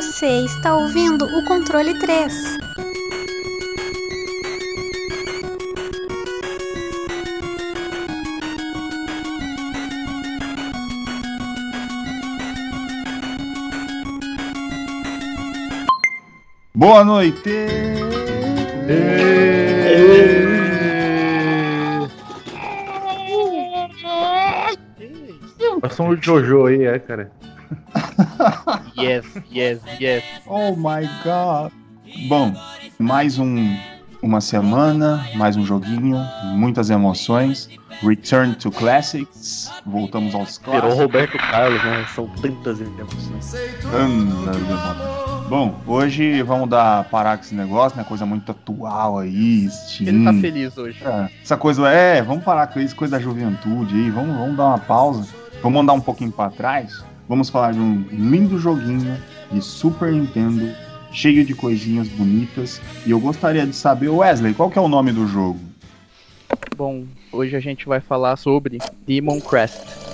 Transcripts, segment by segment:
Você está ouvindo o controle 3. Boa noite! Passou um Jojo aí, é, cara. Yes, yes, yes. Oh my god! Bom, mais um, uma semana, mais um joguinho, muitas emoções. Return to Classics, voltamos aos Virou clássicos. Roberto Carlos, né? São tantas emoções. Anda, demônio. Bom, hoje vamos dar parar com esse negócio, né? Coisa muito atual aí, Steam. Ele tá feliz hoje. É, essa coisa, é, vamos parar com isso, coisa da juventude aí, vamos, vamos dar uma pausa. Vamos andar um pouquinho pra trás. Vamos falar de um lindo joguinho de Super Nintendo, cheio de coisinhas bonitas. E eu gostaria de saber, Wesley, qual que é o nome do jogo? Bom, hoje a gente vai falar sobre Demon Crest.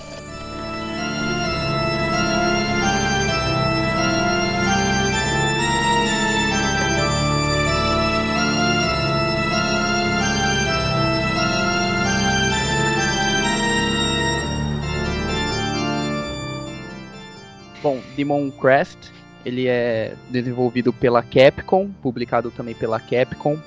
Bom, Demon Crest, ele é desenvolvido pela Capcom, publicado também pela Capcom.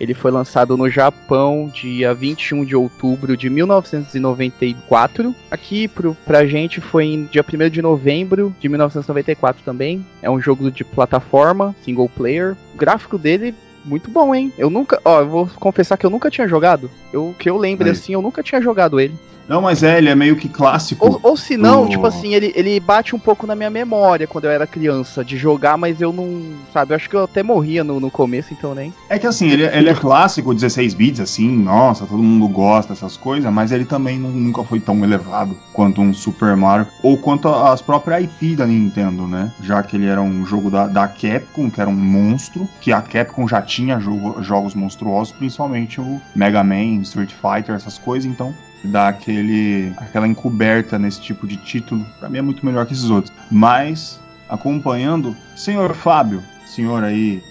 Ele foi lançado no Japão dia 21 de outubro de 1994. Aqui pro, pra gente foi em dia 1 de novembro de 1994 também. É um jogo de plataforma, single player. O gráfico dele muito bom, hein? Eu nunca, ó, eu vou confessar que eu nunca tinha jogado. Eu que eu lembro assim, eu nunca tinha jogado ele. Não, mas é, ele é meio que clássico. Ou, ou se não, o- tipo assim, ele, ele bate um pouco na minha memória quando eu era criança de jogar, mas eu não, sabe, eu acho que eu até morria no, no começo, então nem. É que assim, ele, ele é clássico, 16 bits, assim, nossa, todo mundo gosta dessas coisas, mas ele também nu- nunca foi tão elevado quanto um Super Mario, ou quanto as próprias IP da Nintendo, né? Já que ele era um jogo da, da Capcom, que era um monstro, que a Capcom já tinha jogo- jogos monstruosos, principalmente o Mega Man, Street Fighter, essas coisas, então dá aquele, aquela encoberta nesse tipo de título. Pra mim é muito melhor que esses outros. Mas, acompanhando, senhor Fábio, senhor aí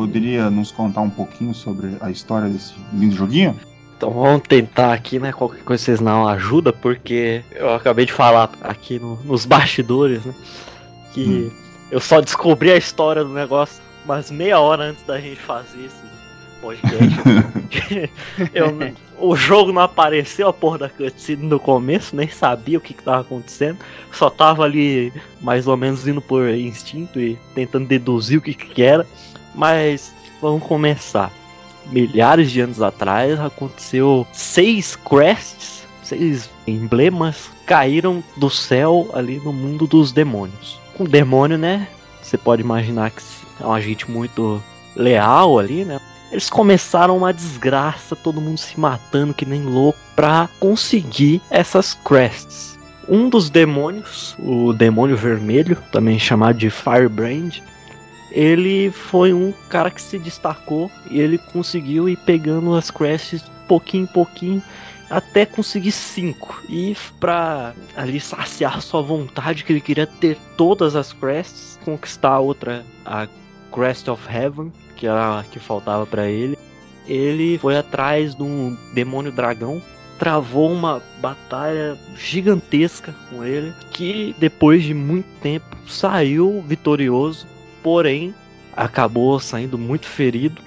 Poderia nos contar um pouquinho sobre a história desse lindo joguinho? Então vamos tentar aqui, né? Qualquer coisa vocês não ajuda, porque eu acabei de falar aqui no- nos bastidores, né? Que eu só descobri a história do negócio umas meia hora antes da gente fazer esse podcast. Eu o jogo não apareceu a porra da cutscene no começo, nem sabia o que, que tava acontecendo. Só tava ali mais ou menos indo por instinto e tentando deduzir o que, que era. Mas vamos começar milhares de anos atrás aconteceu seis crests, seis emblemas caíram do céu ali no mundo dos demônios. Um demônio, né? Você pode imaginar que é um agente muito leal ali, né? Eles começaram uma desgraça, todo mundo se matando que nem louco pra conseguir essas crests. Um dos demônios, o demônio vermelho, também chamado de Firebrand, ele foi um cara que se destacou e ele conseguiu ir pegando as crests pouquinho em pouquinho até conseguir cinco. E pra ali saciar sua vontade que ele queria ter todas as crests, conquistar a outra, a Crest of Heaven, que era que faltava pra ele. Ele foi atrás de um demônio dragão, travou uma batalha gigantesca com ele, que depois de muito tempo saiu vitorioso porém acabou saindo muito ferido.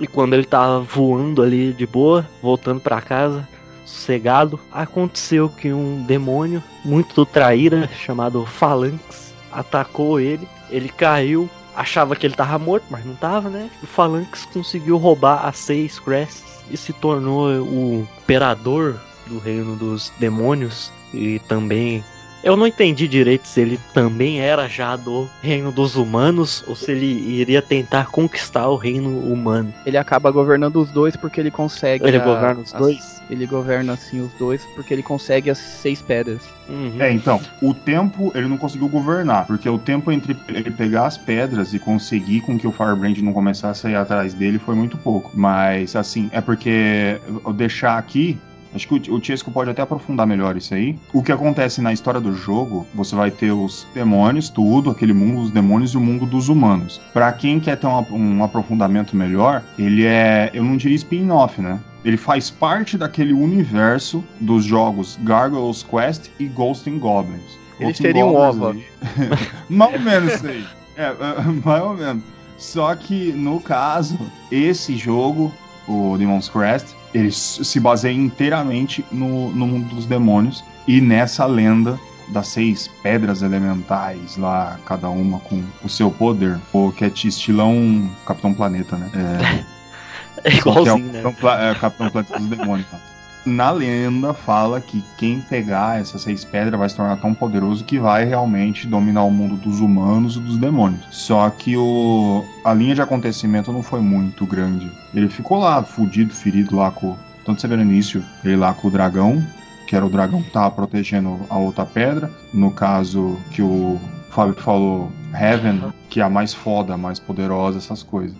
E quando ele tava voando ali de boa, voltando para casa, sossegado, aconteceu que um demônio muito traíra chamado Phalanx atacou ele. Ele caiu, achava que ele tava morto, mas não tava, né? O Phalanx conseguiu roubar as seis crests e se tornou o imperador do reino dos demônios e também eu não entendi direito se ele também era já do reino dos humanos ou se ele iria tentar conquistar o reino humano. Ele acaba governando os dois porque ele consegue. Ele a- governa os as- dois? Ele governa assim os dois porque ele consegue as seis pedras. Uhum. É, então, o tempo ele não conseguiu governar, porque o tempo entre ele pegar as pedras e conseguir com que o Firebrand não começasse a ir atrás dele foi muito pouco. Mas, assim, é porque eu deixar aqui Acho que o, o Chesco pode até aprofundar melhor isso aí. O que acontece na história do jogo, você vai ter os demônios, tudo, aquele mundo dos demônios e o mundo dos humanos. Pra quem quer ter um, um aprofundamento melhor, ele é, eu não diria spin-off, né? Ele faz parte daquele universo dos jogos Gargoyles Quest e Ghost and Goblins. Ele Ghost and seria um Goblins OVA. Mais ou menos isso aí. É, é, mais ou menos. Só que, no caso, esse jogo, o Demon's Crest, ele se baseia inteiramente no, no mundo dos demônios e nessa lenda das seis pedras elementais lá, cada uma com o seu poder. O que é estilão Capitão Planeta, né? É, É que é o igualzinho, né? Capitão, Pla- é, Capitão Planeta dos Demônios. tá? Na lenda fala que quem pegar essas seis pedras vai se tornar tão poderoso que vai realmente dominar o mundo dos humanos e dos demônios. Só que o, a linha de acontecimento não foi muito grande. Ele ficou lá, fudido, ferido lá com. Tanto você vê no início, ele lá com o dragão, que era o dragão que tava protegendo a outra pedra. No caso que o Fábio falou, Heaven, que é a mais foda, a mais poderosa, essas coisas.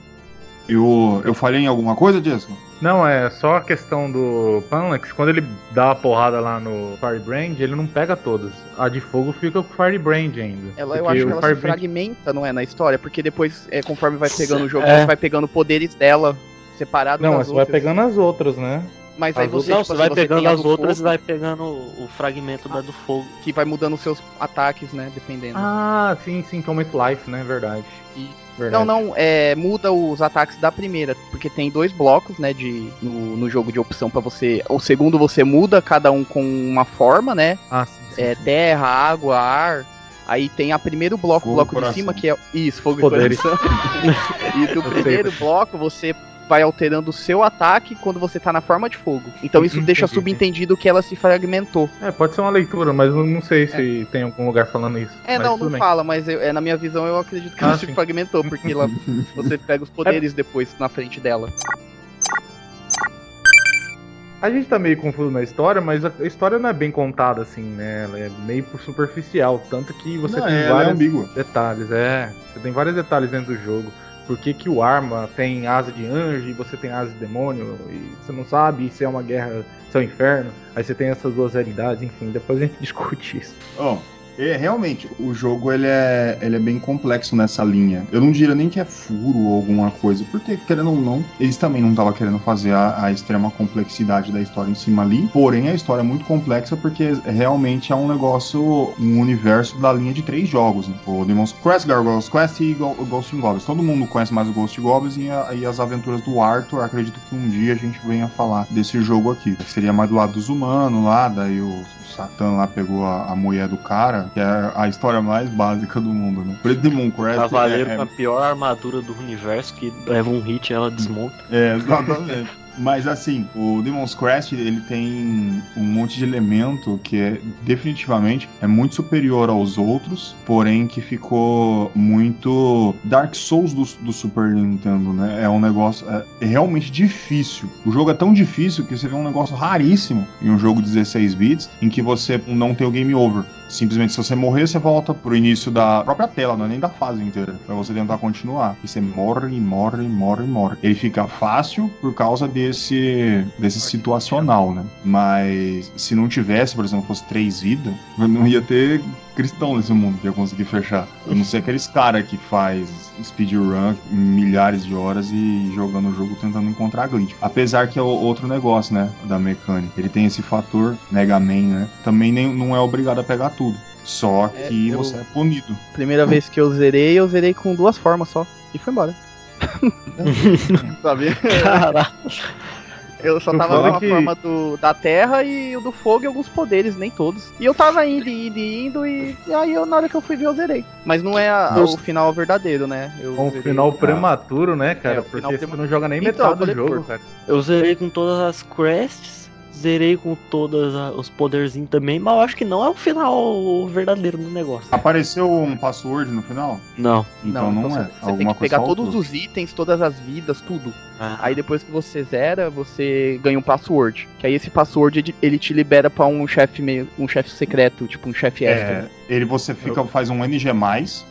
Eu, eu falhei em alguma coisa, Jessica? Não, é só a questão do Panlex, quando ele dá a porrada lá no Firebrand, ele não pega todas. A de fogo fica com o Firebrand ainda. Ela, eu acho que ela se Firebrand- fragmenta, não é, na história, porque depois, é, conforme vai pegando o jogo, É. você vai pegando poderes dela separado Não, das mas você vai outras. pegando as outras, né? Mas aí as você, Não, tipo você assim, vai você pegando as outras e vai pegando o, fragmento da do fogo. que vai mudando os seus ataques, né, dependendo. Ah, sim, sim, que aumenta o life, né? Verdade. E- Verdade. Não, não, é, muda os ataques da primeira, porque tem dois blocos, né, de, no, no jogo de opção pra você. O segundo você muda, cada um com uma forma, né? Ah, sim, sim, É, sim. terra, água, ar. Aí tem a primeiro bloco, Fogo o bloco de cima, que é. Isso, fogo Poderes. e coração. e do primeiro bloco você vai alterando o seu ataque quando você tá na forma de fogo. Então isso Entendi, deixa entendi. subentendido que ela se fragmentou. É, pode ser uma leitura, mas eu não sei se tem algum lugar falando isso. É, Mas não, não bem. fala, mas eu- é, na minha visão eu acredito que Ah, ela se sim. fragmentou, porque ela, você pega os poderes depois na frente dela. A gente tá meio confuso na história, mas a história não é bem contada assim, né? Ela é meio por superficial, tanto que você Não, tem ela é vários ambígua. detalhes, é. Você tem vários detalhes dentro do jogo. Por que, que o arma tem asa de anjo e você tem asa de demônio? E você não sabe se é uma guerra, se é o inferno. Aí você tem essas duas realidades, enfim, depois a gente discute isso. Ó, é, realmente, o jogo ele é, ele é bem complexo nessa linha. Eu não diria nem que é furo ou alguma coisa, porque, querendo ou não, eles também não estavam querendo fazer a, a extrema complexidade da história em cima ali. Porém, a história é muito complexa porque realmente é um negócio, um universo da linha de três jogos. Né? O Demon's Quest, Gargoyles Quest e Go- Ghost Goblins. Todo mundo conhece mais o Ghost Goblins e, a- e as aventuras do Arthur. Acredito que um dia a gente venha falar desse jogo aqui. Seria mais do lado dos humanos lá, daí o, o Satã lá pegou a, a mulher do cara, que é a história mais básica do mundo, né? Por isso Quest Cavaleiro é, com a pior armadura do universo, que leva um hit e ela desmonta. é, exatamente. Mas assim, o Demon's Crest ele tem um monte de elemento que é definitivamente é muito superior aos outros, porém que ficou muito Dark Souls do, do Super Nintendo, né? É um negócio é, é realmente difícil. O jogo é tão difícil que você vê um negócio raríssimo em um jogo 16 bits em que você não tem o game over. Simplesmente, se você morrer, você volta pro início da própria tela, não é nem da fase inteira, pra você tentar continuar. E você morre, morre, morre, morre. Ele fica fácil por causa desse, desse situacional, né? Mas se não tivesse, por exemplo, fosse três vidas, não ia ter cristão nesse mundo que ia conseguir fechar. Eu não sei aqueles cara que faz speedrun milhares de horas e jogando o jogo tentando encontrar glitch. Apesar que é outro negócio, né, da mecânica. Ele tem esse fator Mega Man, né? Também nem, não é obrigado a pegar tudo. Só É, que eu- você é punido. Primeira vez que eu zerei, eu zerei com duas formas só. E foi embora. Sabe? Caraca. Eu só tava com a que- forma do, da terra e o do fogo e alguns poderes, nem todos. E eu tava indo, indo, indo e, e aí eu, na hora que eu fui ver eu zerei. Mas não é a- o final verdadeiro, né? Eu É um zerei- final prematuro, né, cara? É, Porque você não joga nem Então, metade do jogo, pô. cara. Eu zerei com todas as quests, zerei com todos os poderzinhos também, mas eu acho que não é o final verdadeiro do negócio. Apareceu um password no final? Não. Então não, você, é. Você Alguma tem que pegar todos os itens, todas as vidas, tudo. Ah, Aí depois que você zera, você ganha um password. Que aí esse password ele- te libera pra um chefe meio. um chefe secreto, tipo um chefe extra. É, ele você fica, faz um NG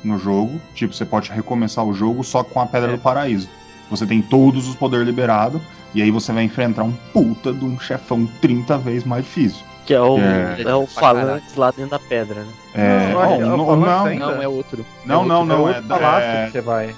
no jogo. Tipo, você pode recomeçar o jogo só com a Pedra É. do Paraíso. Você tem todos os poderes liberados. E aí você vai enfrentar um puta de um chefão 30 vezes mais difícil. Que é o, É. é. o Falantes lá dentro da pedra, né? É, Não, ó, olha, não, o Falantes não, ainda- Não, é outro. não, não, é não, outro é, palácio é- que você vai.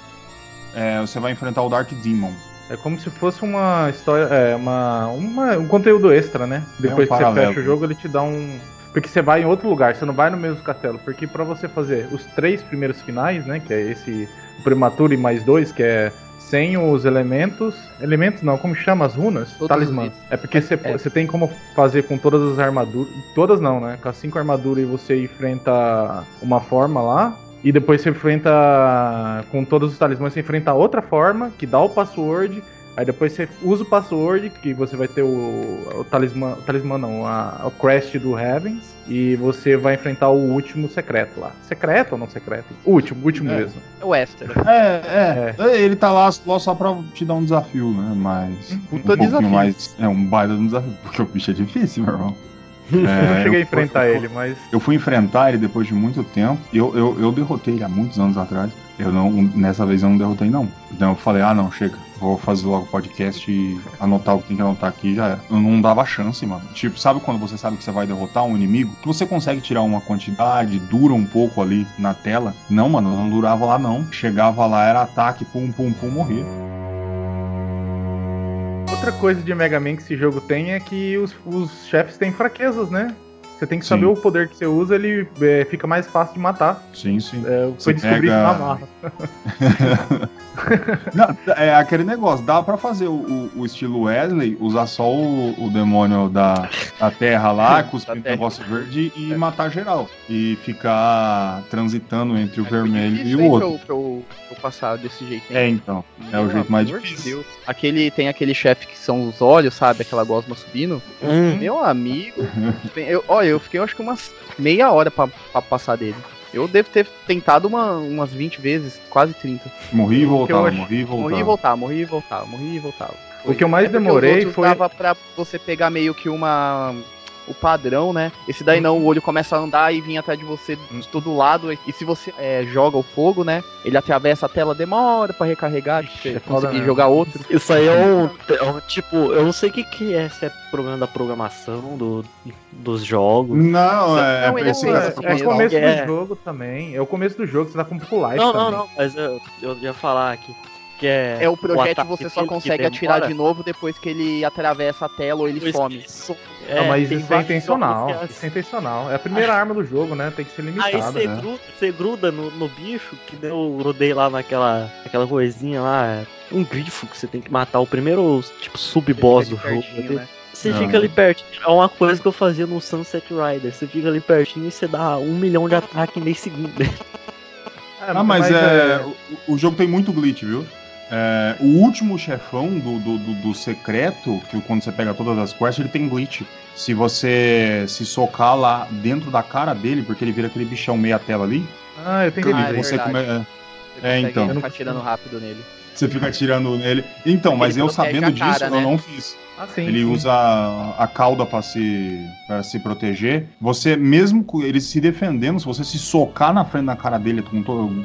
é, você vai enfrentar o Dark Demon. É como se fosse uma história, é, uma, uma- um conteúdo extra, né? Depois que você É paralelo. fecha o jogo, ele te dá um. Porque você vai em outro lugar, você não vai no mesmo castelo. Porque pra você fazer os três primeiros finais, né? Que é esse o Prematuro e mais dois, que é sem os elementos. Elementos não, como chama? As runas? Todos Talismãs. É porque você, É. tem como fazer com todas as armaduras. Todas não, né? Com as cinco armaduras e você enfrenta uma forma lá. E depois você enfrenta. Com todos os talismãs, você enfrenta outra forma, que dá o password. Aí depois você usa o password, que você vai ter o, o talismã. O talismã não, a, o Crest do Heavens. E você vai enfrentar o último secreto lá. Secreto ou não secreto? O último, o último É. mesmo. É o Esther. É, é, Ele tá lá, lá só pra te dar um desafio, né? Mas. Hum, um puta pouquinho desafio. mais. É um baita de um desafio, porque o bicho é difícil, meu irmão. Eu não É, cheguei a eu- enfrentar eu- ele, mas. Eu fui enfrentar ele depois de muito tempo. Eu, eu, eu derrotei ele há muitos anos atrás. Eu não, nessa vez eu não derrotei, não. Então eu falei, ah não, chega. Vou fazer logo o podcast e anotar o que tem que anotar aqui já era. Eu não dava chance, mano. Tipo, sabe quando você sabe que você vai derrotar um inimigo? Que você consegue tirar uma quantidade, dura um pouco ali na tela. Não, mano, não durava lá não. Chegava lá, era ataque, pum, pum, pum, morria. Outra coisa de Mega Man que esse jogo tem é que os, os chefes têm fraquezas, né? Você tem que Sim. saber o poder que você usa, ele é, fica mais fácil de matar. Sim, sim. É, Você foi descobrir pega- isso na marra. Não, é aquele negócio, dá pra fazer o, o- o estilo Wesley, usar só o, o demônio da, da terra lá, cuspir o terra. negócio verde e matar geral. E ficar transitando entre o foi vermelho e o outro. pra eu- pra eu- passar desse jeito. hein? É, então. É o Pelo jeito mais difícil. Deus. Aquele, tem aquele chefe que são os olhos, sabe? Aquela gosma subindo. Hum. Meu amigo. eu, olha, eu fiquei acho que umas meia hora pra, pra passar dele. Eu devo ter tentado uma, umas 20 vezes, quase 30. Morri e voltava, morri e voltava. Morri e voltava, morri e voltava, morri e voltava. O que eu mais É demorei foi- dava pra você pegar meio que uma. O padrão, né? Esse daí não, o olho começa a andar e vir atrás de você de todo lado. E se você é, joga o fogo, né? Ele atravessa a tela, demora pra recarregar, pra você É conseguir jogar outro. Isso aí é um, é um tipo, eu não sei o que, que é, se é problema da programação do, dos jogos. Não, é. Não, é esse- É, é começo É. do jogo também. É o começo do jogo, você tá com pouco life Não, não, não, mas eu, eu ia falar aqui. Que é, É o projétil ataque você só consegue atirar de novo depois que ele atravessa a tela ou ele Depois some. que some. Não, mas isso é intencional. que Isso é intencional. É a primeira arma do jogo, né? Tem que ser Aí limitada. você né? gruda, você gruda no, no bicho, que eu grudei lá naquela aquela coisinha lá, um grifo que você tem que matar o primeiro, tipo, sub-boss do jogo. né? Você Não. fica ali pertinho. É uma coisa que eu fazia no Sunset Rider. Você fica ali pertinho e você dá um milhão de ataque em meio segundo. É, Ah, mas, é, O, o jogo tem muito glitch, viu? É, o último chefão do, do, do- do secreto, que quando você pega todas as quests, ele tem glitch. Se você se socar lá dentro da cara dele, porque ele vira aquele bichão meia tela ali, Ah, eu tentei Ah, é você, come- é, Você É, então. ficar tirando rápido nele. você fica atirando nele. Então, Ele mas eu sabendo disso, cara, eu né? não fiz. Ah, sim. Ele sim. usa a, cauda pra se, pra se proteger. Você, mesmo com ele se defendendo, se você se socar na frente da cara dele, com todo,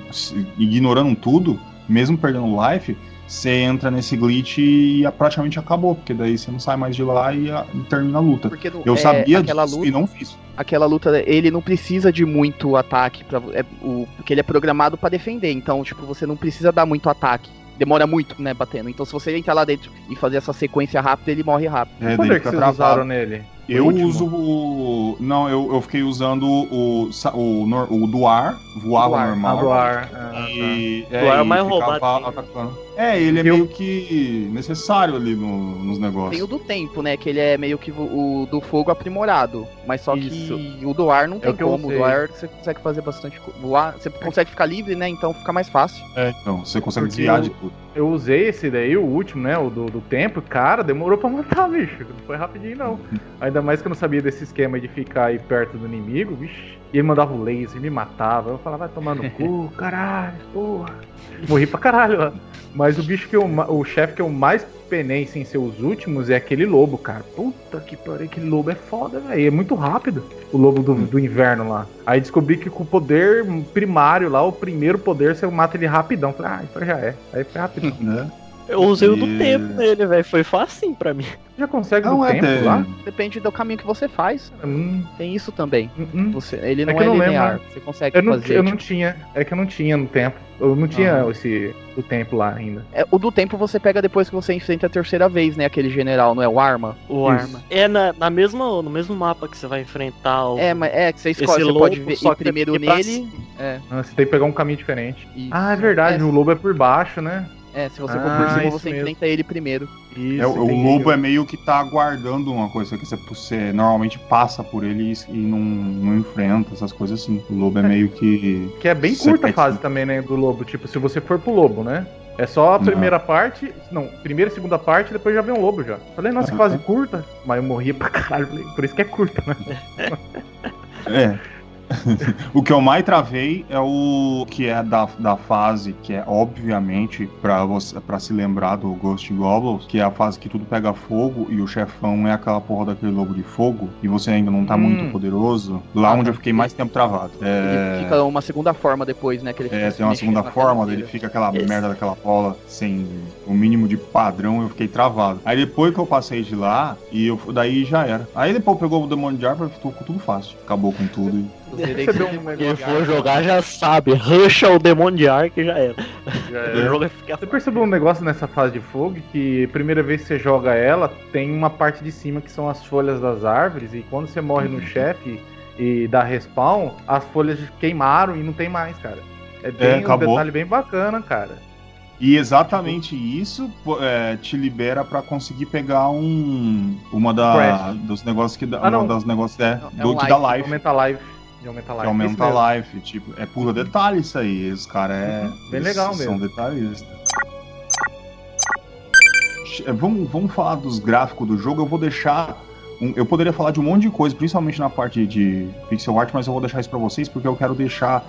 ignorando tudo, mesmo perdendo life, você entra nesse glitch e a- praticamente acabou, porque daí você não sai mais de lá e, a- e termina a luta. Porque no- Eu é, sabia disso luta, e não fiz. aquela luta, ele não precisa de muito ataque para é, o porque ele é programado pra defender. Então, tipo, você não precisa dar muito ataque. Demora muito, né, batendo. Então, se você entrar lá dentro e fazer essa sequência rápida, ele morre rápido. É, O daí poder que vocês travado. usaram nele? O Eu último? uso o. Não, eu, eu fiquei usando o, o, nor- o do ar, voava Do ar. Ah, normal. do ar. Ah, tá. E, Do ar é o mais roubado. atacando. É, ele é Eu- meio que necessário ali no- nos negócios. Tem o do tempo, né, que ele é meio que o, o do fogo aprimorado. Mas só Isso. que o do ar não É tem o como. O do ar você consegue fazer bastante co- voar. Você consegue ficar livre, né, então fica mais fácil. É, então, você consegue Porque desviar eu- de tudo. Eu usei esse daí, o último, né? O do, do tempo. Cara, demorou pra matar, bicho. Não foi rapidinho, não. Ainda mais que eu não sabia desse esquema de ficar aí perto do inimigo, bicho. E ele mandava o laser, me matava. Eu falava, vai tomar no cu, caralho, porra. Morri pra caralho lá. Mas o bicho que eu. O chefe que eu mais penei sem ser os últimos é aquele lobo, cara. Puta que pariu, aquele lobo é foda, velho. É muito rápido. O lobo do, do inverno lá. Aí descobri que com o poder primário lá, o primeiro poder, você mata ele rapidão. Falei, ah, então já é. Aí foi rapidão. Né? Eu usei o do E- tempo nele, velho. Foi facinho pra mim. Já consegue Não no é tempo ter- lá? Depende do caminho que você faz. Hum, Tem isso também. hum, hum. Você, ele É não que é, eu não linear. lembro. Você consegue Eu não, fazer. eu não tipo, tinha. É que eu não tinha no tempo. Eu não tinha Aham. esse o tempo lá ainda. é, o do tempo você pega depois que você enfrenta a terceira vez, né? Aquele general, não é o Arma? O Isso. arma. É na, na mesma, no mesmo mapa que você vai enfrentar o. É, mas é que você escolhe, Esse você pode lobo, ver, só primeiro ir pra nele. É, Ah, Você tem que pegar um caminho diferente. isso. Ah, é verdade. É, O lobo é por baixo, né? É, se você for Ah, por cima, você mesmo. enfrenta ele primeiro. Isso. É, o- lobo é meio que tá aguardando uma coisa que você, você normalmente passa por ele e, e não, não enfrenta, essas coisas assim. O lobo é meio que. Que é bem curta a fase também, né? Do lobo. Tipo, se você for pro lobo, né? É só a Não. primeira parte. Não, primeira e segunda parte, depois já vem um lobo já. Falei, nossa, que fase curta. Mas eu morria pra caralho. falei, Por isso que é curta, né? É. o que eu mais travei é o que é da, da fase, que é obviamente pra você para se lembrar do Ghost Goblins, que é a fase que tudo pega fogo e o chefão é aquela porra daquele lobo de fogo e você ainda não tá Hum. muito poderoso. Lá Ah, onde eu fiquei mais tempo travado. É, Ele fica uma segunda forma depois, né? Que ele fica é, tem uma segunda forma, ele fica aquela Esse. merda daquela bola sem o mínimo de padrão, eu fiquei travado. Aí depois que eu passei de lá, e eu, daí já era. Aí depois pegou o demônio de e ficou tudo fácil. Acabou com tudo. Eu zerei Você deu sem um jogar. Quem for jogar já sabe. Rusha o demônio de ar que já era. O vai ficar. Você percebeu um negócio nessa fase de fogo que primeira vez que você joga ela, tem uma parte de cima que são as folhas das árvores, e quando você morre no chefe e dá respawn, as folhas queimaram e não tem mais, cara. É bem um acabou. detalhe bem bacana, cara. E exatamente isso é, te libera pra conseguir pegar um uma da, Crash. dos negócios que dá, Ah, uma das negócios é, é do um que dá life, life, Aumenta a life. De aumenta a que life. aumenta Isso mesmo. a life, tipo, é puro detalhe isso aí, os caras é Uhum, bem eles legal são mesmo. detalhistas. É, Vamos, vamos falar dos gráficos do jogo. Eu vou deixar. um- eu poderia falar de um monte de coisa, principalmente na parte de pixel art, mas eu vou deixar isso pra vocês porque eu quero deixar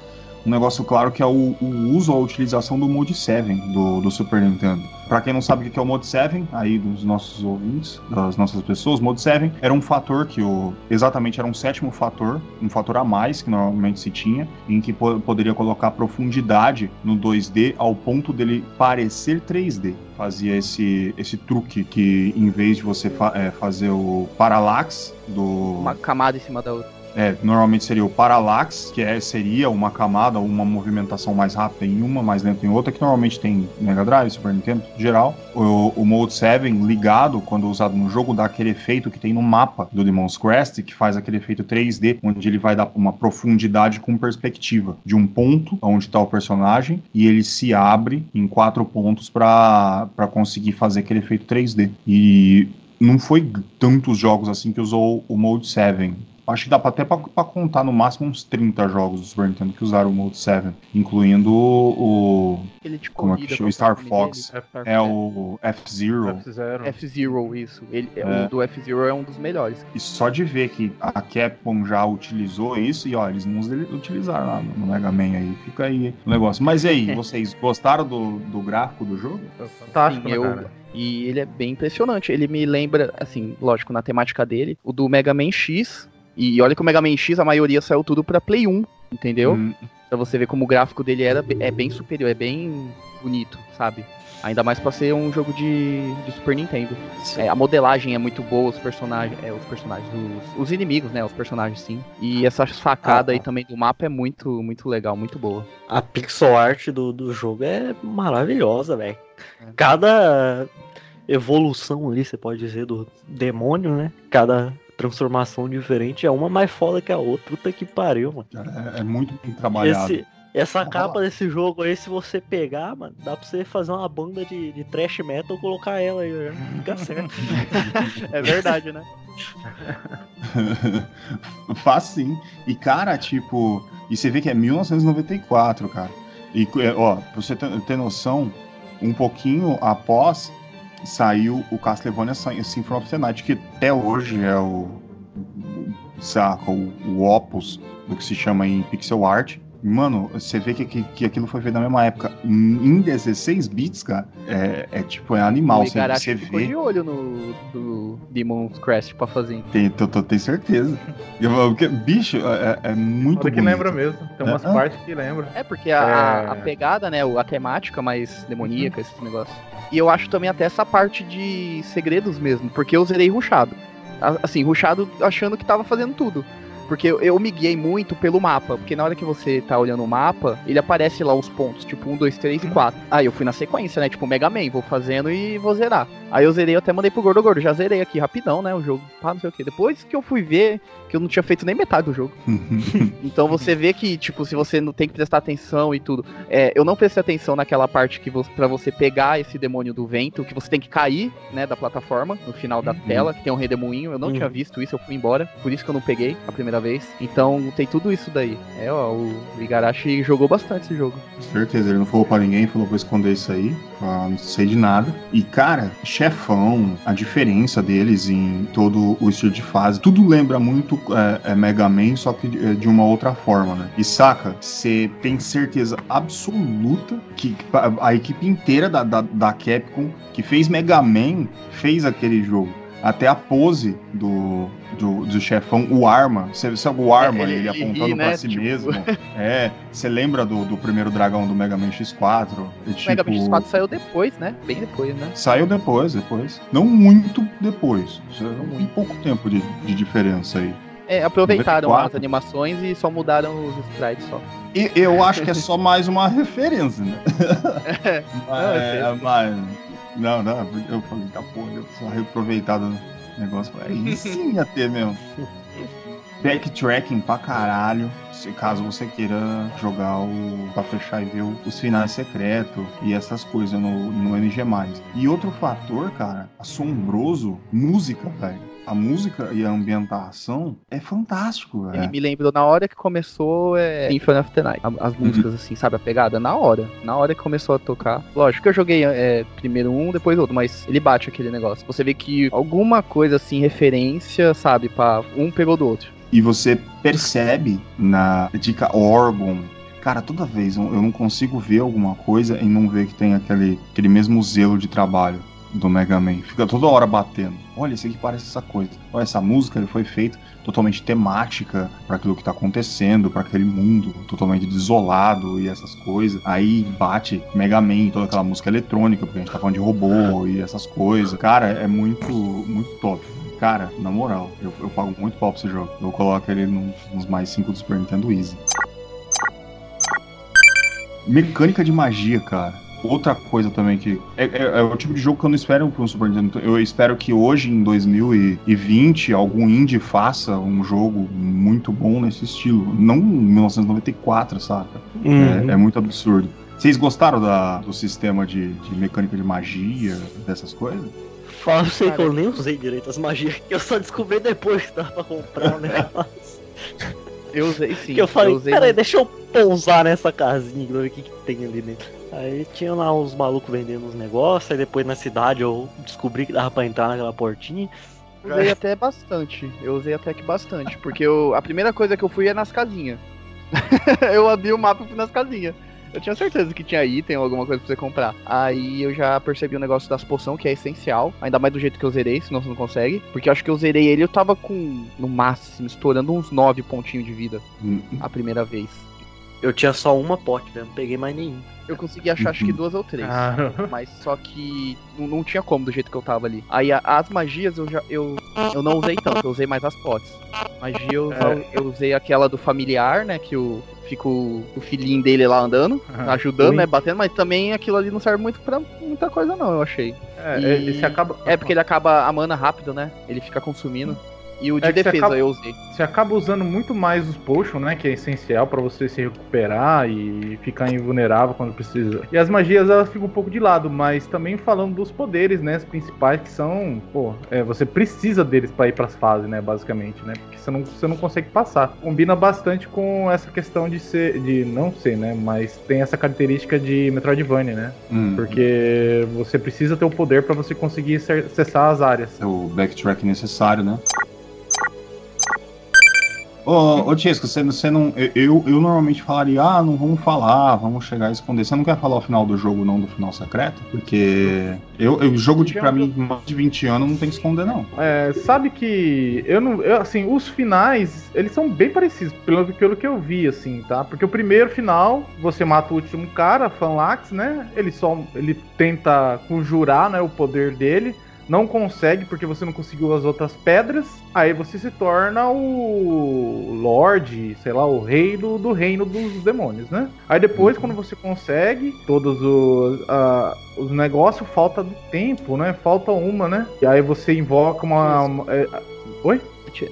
um negócio claro que é o, o uso, a utilização do Mode 7 do, do Super Nintendo. Pra quem não sabe o que é o Mode 7, aí dos nossos ouvintes, das nossas pessoas, Mode 7 era um fator que o exatamente era um sétimo fator, um fator a mais que normalmente se tinha, em que po- poderia colocar profundidade no 2D ao ponto dele parecer 3D. Fazia esse, esse truque que em vez de você fa- é, fazer o parallax do Uma camada em cima da outra. É, normalmente seria o parallax, que é, seria uma camada uma movimentação mais rápida em uma, mais lenta em outra, que normalmente tem Mega Drive, Super Nintendo, geral. O, o Mode 7 ligado, quando usado no jogo, dá aquele efeito que tem no mapa do Demon's Crest, que faz aquele efeito 3D, onde ele vai dar uma profundidade com perspectiva de um ponto onde está o personagem e ele se abre em quatro pontos para conseguir fazer aquele efeito 3D. E não foi tantos jogos assim que usou o Mode 7. Acho que dá pra- até pra, pra contar no máximo uns 30 jogos do Super Nintendo que usaram o Mode 7, incluindo o. Ele de Como é que chama? Star o nome Fox. dele? É o F-Zero. F-Zero. F-Zero, isso. Ele, É. O do F-Zero é um dos melhores. E só de ver que a Capcom já utilizou isso, e ó, eles não utilizaram lá no Mega Man aí. Fica aí o negócio. Mas e aí, vocês gostaram do, do gráfico do jogo? Fantástico, Sim, né, eu- cara? E ele é bem impressionante. Ele me lembra, assim, lógico, na temática dele, o do Mega Man X. E olha que o Mega Man X, a maioria saiu tudo pra Play 1, entendeu? Hum, Pra você ver como o gráfico dele era, é bem superior, é bem bonito, sabe? Ainda mais pra ser um jogo de, de Super Nintendo. É, a modelagem é muito boa, os personagens, é, os personagens, os, os inimigos, né? Os personagens sim. E essa facada Ah, aí também do mapa é muito, muito legal, muito boa. A pixel art do, do jogo é maravilhosa, velho. É. Cada evolução ali, você pode dizer, do demônio, né? Cada transformação diferente é uma mais foda que a outra. Puta que pariu, mano. é, é muito bem trabalhado. Esse, essa Vamos capa lá. desse jogo aí, se você pegar, mano, dá pra você fazer uma banda de, de trash metal e colocar ela aí, já fica certo. É verdade, né? Faz sim. E, cara, tipo, e você vê que é 1994, cara. E, é, ó, pra você ter, ter noção, um pouquinho após saiu o Castlevania Symphony of the Night, que até hoje é o, o saca, o, o opus do que se chama em pixel art. Mano, você vê que, que, que aquilo foi feito na mesma época. Em 16 bits, cara, é, é tipo, é animal. o Você, você ficou vê. de olho no do Demon's Crest pra fazer. Tem, tô, tô- tenho certeza. Eu, porque, bicho, é, é muito Olha que bonito. lembra mesmo. Tem umas É, ah. partes que lembra. É, porque a, É. a pegada, né, o- a temática mais demoníaca, esses negócios. E eu acho também até essa parte de segredos mesmo, porque eu zerei ruxado. A- Assim, ruxado achando que tava fazendo tudo. Porque eu, eu me guiei muito pelo mapa, porque na hora que você tá olhando o mapa, ele aparece lá os pontos, tipo 1, 2, 3 e 4. Aí eu fui na sequência, né? Tipo Mega Man, vou fazendo e vou zerar. Aí eu zerei, eu até mandei pro Gordo Gordo, já zerei aqui rapidão, né? O jogo, pá, não sei o que. Depois que eu fui ver, que eu não tinha feito nem metade do jogo. Então você vê que, tipo, se você não tem que prestar atenção e tudo. É, eu não prestei atenção naquela parte que você, para você pegar esse demônio do vento, que você tem que cair, né, da plataforma, no final da tela, que tem um redemoinho. Eu não Uhum. tinha visto isso, eu fui embora. Por isso que eu não peguei a primeira vez. Então tem tudo isso daí. É, ó, o Igarashi jogou bastante esse jogo. Certeza, ele não falou pra ninguém, falou vou esconder isso aí, ah, não sei de nada. E cara, chefão, a diferença deles em todo o estilo de fase, tudo lembra muito é, é Mega Man, só que de, é, de uma outra forma, né? E saca, você tem certeza absoluta que a, a equipe inteira da, da, da Capcom que fez Mega Man fez aquele jogo. Até a pose do, do, do chefão, o Arma. Você sabe o Arma, É, ele- ele, apontando ri, pra né? si Tipo- mesmo. É, você lembra do, do primeiro dragão do Mega Man X4? E, O Mega Man X4 saiu depois, né? Bem depois, né? Saiu depois, depois. Não muito depois. Muito pouco tempo de, de diferença aí. É, aproveitaram 94. as animações e só mudaram os sprites só. E eu acho que é só mais uma referência, né? Não, eu É, mas. Não, não, eu falei, tá porra, eu só reaproveitado o negócio. Aí sim ia ter mesmo. Backtracking pra caralho. Se caso você queira jogar o. pra fechar e ver o- os finais secretos e essas coisas no, no MG. E outro fator, cara, assombroso, música, velho. A música e a ambientação é fantástico, Ele velho. me lembrou na hora que começou é, Symphony of the Night. As músicas, assim, sabe, a pegada? Na hora. Na hora que começou a tocar. Lógico que eu joguei é, primeiro um, depois outro, mas ele bate aquele negócio. Você vê que alguma coisa, assim, referência, sabe, pra um pegou do outro. E você percebe na dica órgão. Cara, toda vez eu eu não consigo ver alguma coisa e não ver que tem aquele, aquele mesmo zelo de trabalho do Mega Man. Fica toda hora batendo. Olha, isso aqui parece essa coisa. Olha, essa música ele foi feita totalmente temática para aquilo que tá acontecendo, para aquele mundo totalmente desolado e essas coisas. Aí bate Mega Man, toda aquela música eletrônica, porque a gente tá falando de robô e essas coisas. Cara, é muito, muito top. Cara, na moral, eu, eu pago muito pau pra esse jogo. Eu coloco ele nos, nos mais 5 do Super Nintendo Easy. Mecânica de magia, cara. Outra coisa também que. É, é- é o tipo de jogo que eu não espero para um Super Nintendo. Eu espero que hoje, em 2020, algum indie faça um jogo muito bom nesse estilo. Não em 1994, saca? Uhum. É, é muito absurdo. Vocês gostaram da- do sistema de, de mecânica de magia, dessas coisas? Fala pra você que eu nem usei direito as magias, que eu só descobri depois que dava pra comprar o negócio. Eu usei sim. que eu falei, usei peraí, deixa eu pousar nessa casinha pra ver o que, que tem ali dentro. Aí tinha lá uns malucos vendendo uns negócios, aí depois na cidade eu descobri que dava pra entrar naquela portinha. Usei até bastante. Eu usei até que bastante. Porque eu, a primeira coisa que eu fui é nas casinhas. eu abri o mapa e fui nas casinhas. Eu tinha certeza que tinha item ou alguma coisa pra você comprar. Aí eu já percebi o negócio das poção, que é essencial. Ainda mais do jeito que eu zerei, senão você não consegue. Porque eu acho que eu zerei ele, eu tava com, no máximo, estourando uns 9 pontinhos de vida Hum, a primeira vez. Eu tinha só uma pote, né? Não peguei mais nenhum. Eu consegui achar acho que Uhum. duas ou três. Ah, Mas só que não, não tinha como do jeito que eu tava ali. Aí a- as magias eu já eu, eu não usei tanto, eu usei mais as potes. Magia eu, É. eu usei aquela do familiar, né? Que o, fica o, o filhinho dele lá andando, Aham. ajudando, Ui. né? Batendo, mas também aquilo ali não serve muito pra muita coisa, não, eu achei. é, E- ele se acaba. É porque ele acaba a mana rápido, né? Ele fica consumindo. E o de É que você defesa acaba- eu usei. Você acaba usando muito mais os potion, né? Que é essencial pra você se recuperar e ficar invulnerável quando precisa. E as magias elas ficam um pouco de lado, mas também falando dos poderes, né? Os principais que são, pô, é, você precisa deles pra ir pras fases, né? Basicamente, né? Porque você não, você não consegue passar. Combina bastante com essa questão de ser, de não ser, né? Mas tem essa característica de Metroidvania, né? hum. Porque você precisa ter o poder pra você conseguir acessar as áreas. É o backtrack necessário, né? Ô, ô Tiesco, você, você não. Eu, eu normalmente falaria, ah, não vamos falar, vamos chegar a esconder. Você não quer falar o final do jogo, não do final secreto? Porque eu, eu jogo de, pra mim, mais de 20 anos não tem que esconder, não. É, sabe que eu não. Eu, assim, os finais, eles são bem parecidos, pelo, pelo que eu vi, assim, tá? Porque o primeiro final, você mata o último cara, Fanlax, né? Ele só. Ele tenta conjurar né, o poder dele não consegue porque você não conseguiu as outras pedras, aí você se torna o Lorde, sei lá, o rei do, do reino dos demônios, né? Aí depois, uhum. quando você consegue todos os, uh, os negócios, falta do tempo, né? Falta uma, né? E aí você invoca uma. uma é... Oi?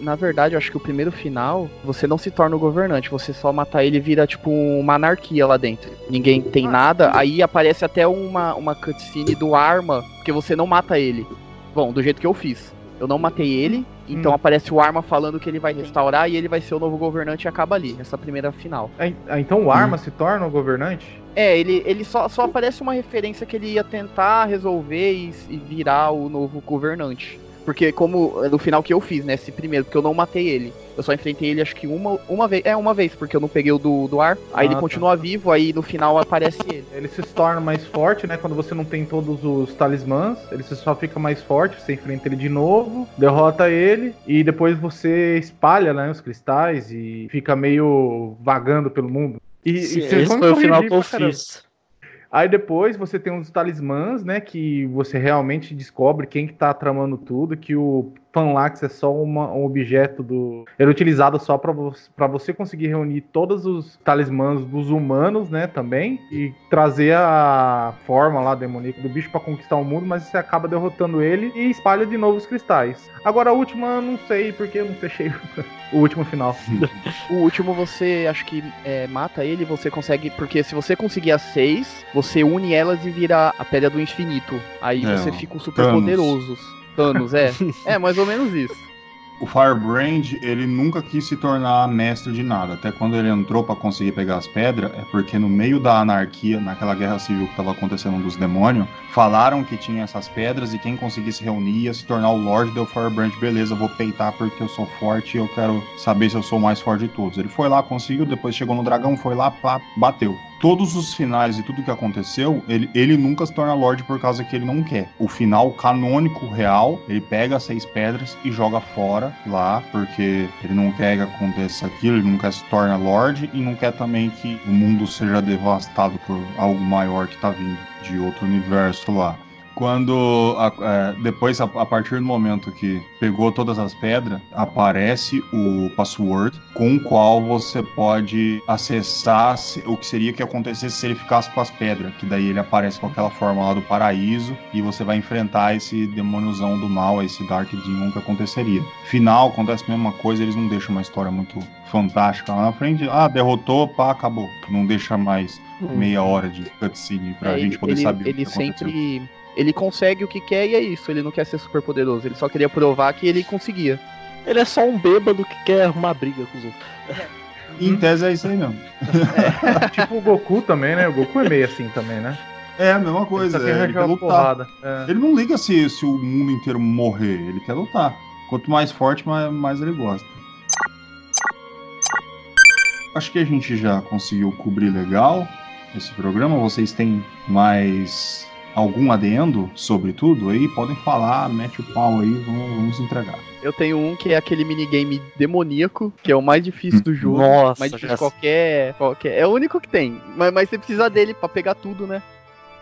Na verdade, eu acho que o primeiro final, você não se torna o governante, você só matar ele vira tipo uma anarquia lá dentro. Ninguém tem ah, nada, aí aparece até uma, uma cutscene do Arma, porque você não mata ele. Bom, do jeito que eu fiz. Eu não matei ele, então hum. aparece o Arma falando que ele vai restaurar e ele vai ser o novo governante e acaba ali, essa primeira final. É, é então o Arma hum. se torna o governante? É, ele, ele só, só aparece uma referência que ele ia tentar resolver e, e virar o novo governante. Porque como no final que eu fiz, né? Esse primeiro, porque eu não matei ele. Eu só enfrentei ele acho que uma, uma vez. É, uma vez, porque eu não peguei o do, do ar. Aí ah, ele tá. continua vivo, aí no final aparece ele. Ele se torna mais forte, né? Quando você não tem todos os talismãs, ele só fica mais forte, você enfrenta ele de novo, derrota ele, e depois você espalha, né, os cristais e fica meio vagando pelo mundo. E, Sim, e esse foi o final que eu fiz. Aí depois você tem uns talismãs, né? Que você realmente descobre quem que tá tramando tudo, que o Panlax é só uma, um objeto do. Ele é utilizado só para você conseguir reunir todos os talismãs dos humanos, né? Também. E trazer a forma lá demoníaca do bicho para conquistar o mundo, mas você acaba derrotando ele e espalha de novo os cristais. Agora a última, não sei porque eu não fechei o último final. o último você acho que é, mata ele, você consegue. Porque se você conseguir as seis, você une elas e vira a pedra do infinito. Aí é, você fica super Thanos. poderoso. Thanos, é. é, mais ou menos isso. O Firebrand, ele nunca quis se tornar mestre de nada. Até quando ele entrou para conseguir pegar as pedras, é porque no meio da anarquia, naquela guerra civil que estava acontecendo dos demônios, falaram que tinha essas pedras e quem conseguisse reunir ia se tornar o Lorde do Firebrand. Beleza, vou peitar porque eu sou forte e eu quero saber se eu sou o mais forte de todos. Ele foi lá, conseguiu, depois chegou no dragão, foi lá, pá, bateu todos os finais e tudo que aconteceu, ele, ele nunca se torna Lorde por causa que ele não quer. O final canônico real, ele pega as seis pedras e joga fora lá, porque ele não quer que aconteça aquilo, ele quer se torna Lorde e não quer também que o mundo seja devastado por algo maior que tá vindo de outro universo lá quando a, é, depois a, a, partir do momento que pegou todas as pedras aparece o password com o qual você pode acessar o que seria que acontecesse se ele ficasse com as pedras que daí ele aparece com aquela forma lá do paraíso e você vai enfrentar esse demôniozão do mal esse Dark Demon que aconteceria. Final acontece a mesma coisa eles não deixam uma história muito fantástica lá na frente. Ah derrotou pá acabou. Não deixa mais hum. meia hora de cutscene pra é, gente poder ele, saber ele sempre ele consegue o que quer e é isso. Ele não quer ser super poderoso. Ele só queria provar que ele conseguia. Ele é só um bêbado que quer arrumar briga com os outros. em tese é isso aí mesmo. É. tipo o Goku também, né? O Goku é meio assim também, né? É a mesma coisa. Ele, é, ele quer lutar. É. Ele não liga se, se o mundo inteiro morrer. Ele quer lutar. Quanto mais forte, mais, mais ele gosta. Acho que a gente já conseguiu cobrir legal esse programa. Vocês têm mais algum adendo sobre tudo aí, podem falar, mete o pau aí, vamos, vamos entregar. Eu tenho um que é aquele minigame demoníaco, que é o mais difícil do jogo. Nossa, mais difícil qualquer, qualquer. É o único que tem. Mas, mas você precisa dele para pegar tudo, né?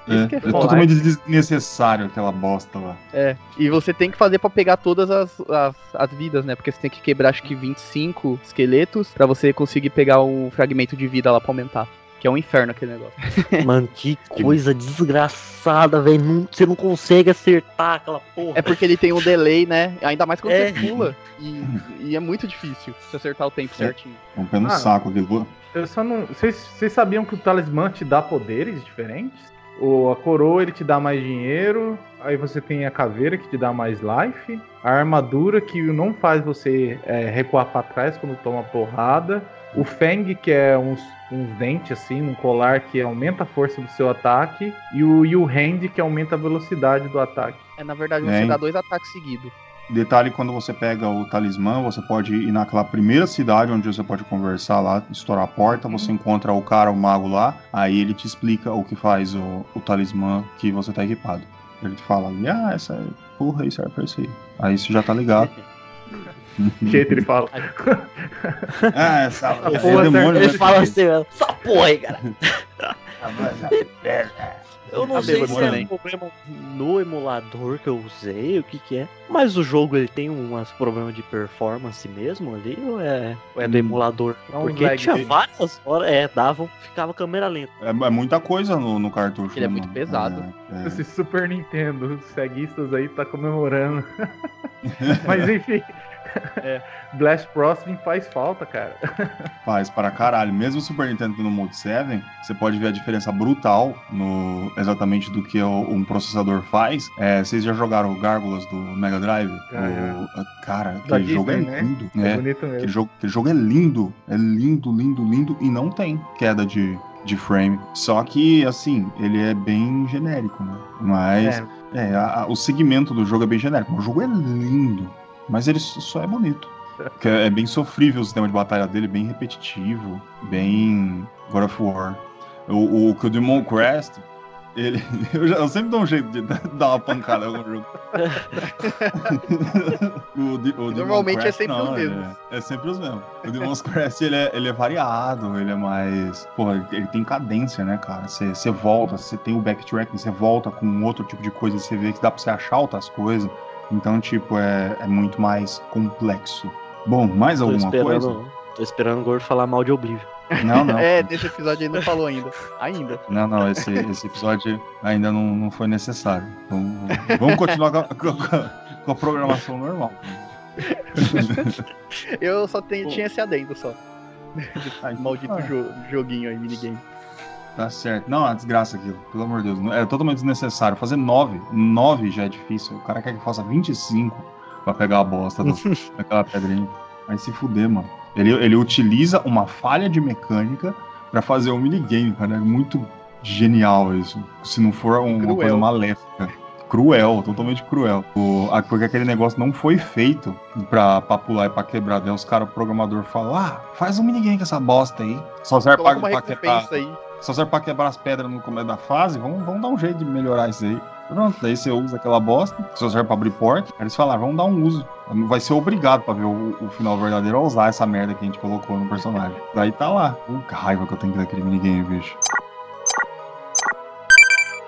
É, é, é totalmente desnecessário aquela bosta lá. É, e você tem que fazer para pegar todas as, as, as, vidas, né? Porque você tem que quebrar acho que 25 esqueletos para você conseguir pegar o fragmento de vida lá pra aumentar. Que é um inferno aquele negócio. Mano, que coisa desgraçada, velho. Você não consegue acertar aquela porra. É porque ele tem um delay, né? Ainda mais quando é. você pula. E, e, é muito difícil você acertar o tempo é. certinho. Um pé no ah, saco aquilo. Eu só não. Vocês sabiam que o talismã te dá poderes diferentes? O, a coroa ele te dá mais dinheiro, aí você tem a caveira que te dá mais life, a armadura que não faz você é, recuar para trás quando toma porrada, o Feng, que é uns, uns dentes assim, um colar que aumenta a força do seu ataque. E o Yu Hand, que aumenta a velocidade do ataque. É, na verdade, você é. dá dois ataques seguidos. Detalhe, quando você pega o talismã, você pode ir naquela primeira cidade onde você pode conversar lá, estourar a porta, você encontra o cara, o mago lá, aí ele te explica o que faz o, o talismã que você tá equipado. Ele te fala ali, ah, essa porra aí serve pra isso aí. Aí você já tá ligado. Que jeito ele fala. ah, essa, esse porra demônio, Ele né? fala assim, essa porra aí, cara. é, Eu não Tá sei se é um problema no emulador que eu usei, o que que é. Mas o jogo ele tem uns problemas de performance mesmo ali, ou é, ou é do Hum. emulador? Dá uns Porque tinha aí. várias horas, é, davam, ficava câmera lenta. É, é muita coisa no, no cartucho. Ele é né, muito pesado. É, é. Esse Super Nintendo, os ceguistas aí tá comemorando. Mas enfim. É. Blast Crossing faz falta, cara. Faz para caralho. Mesmo o Super Nintendo no Mode 7, você pode ver a diferença brutal no exatamente do que um processador faz. É, vocês já jogaram o Gárgulas do Mega Drive? Já, O- Cara, aquele jogo é Disney, né? lindo. É, É, bonito aquele, mesmo. jogo, aquele jogo é lindo. É lindo, lindo, lindo. E não tem queda de, de frame. Só que, assim, ele é bem genérico, né? Mas. É, É, a- a- o segmento do jogo é bem genérico. O jogo é lindo, mas ele só é bonito. É, é bem sofrível o sistema de batalha dele, bem repetitivo, bem God of War. O, o, que o Demon Crest, ele. Eu, já- eu sempre dou um jeito de dar uma pancada em algum jogo. o, o Normalmente é Crest, sempre não, os mesmos. É, é sempre os mesmos. O Demon's Crest, ele é, ele é variado, ele é mais. Pô, ele tem cadência, né, cara? Você você volta, você tem o backtracking, você volta com outro tipo de coisa, você vê que dá pra você achar outras coisas. Então, tipo, é, é muito mais complexo. Bom, mais Tô alguma coisa? esperando, tô esperando o Gordo falar mal de Oblivion. Não, não. É, nesse episódio aí não falou ainda. Ainda. Não, não, esse, esse episódio ainda não, não foi necessário. Então, vamos continuar com a, com a- com a programação normal. Eu só tenho, tinha esse adendo só. Ah, então Maldito tá. jo- joguinho aí, minigame. Tá certo. Não, é uma desgraça aquilo, pelo amor de Deus. É totalmente desnecessário. Fazer 9, 9 já é difícil. O cara quer que faça 25 pra pegar a bosta do, daquela pedrinha. Vai se fuder, mano. Ele, ele utiliza uma falha de mecânica pra fazer um minigame, cara. É muito genial isso. Se não for um- uma coisa maléfica. Cruel, totalmente cruel. O, a- porque aquele negócio não foi feito pra, pra pular e pra quebrar. Daí os caras, o programador, falam: Ah, faz um minigame com essa bosta aí. Só serve pra, Coloca uma pra quebrar. aí. Só serve pra quebrar as pedras no começo da fase, vamos, vamos dar um jeito de melhorar isso aí. Pronto, daí você usa aquela bosta, só serve pra abrir porta. Aí eles falaram, vamos dar um uso. Vai ser obrigado pra ver o, o final verdadeiro a usar essa merda que a gente colocou no personagem. Daí tá lá. Pô, que raiva que eu tenho que daquele minigame, bicho.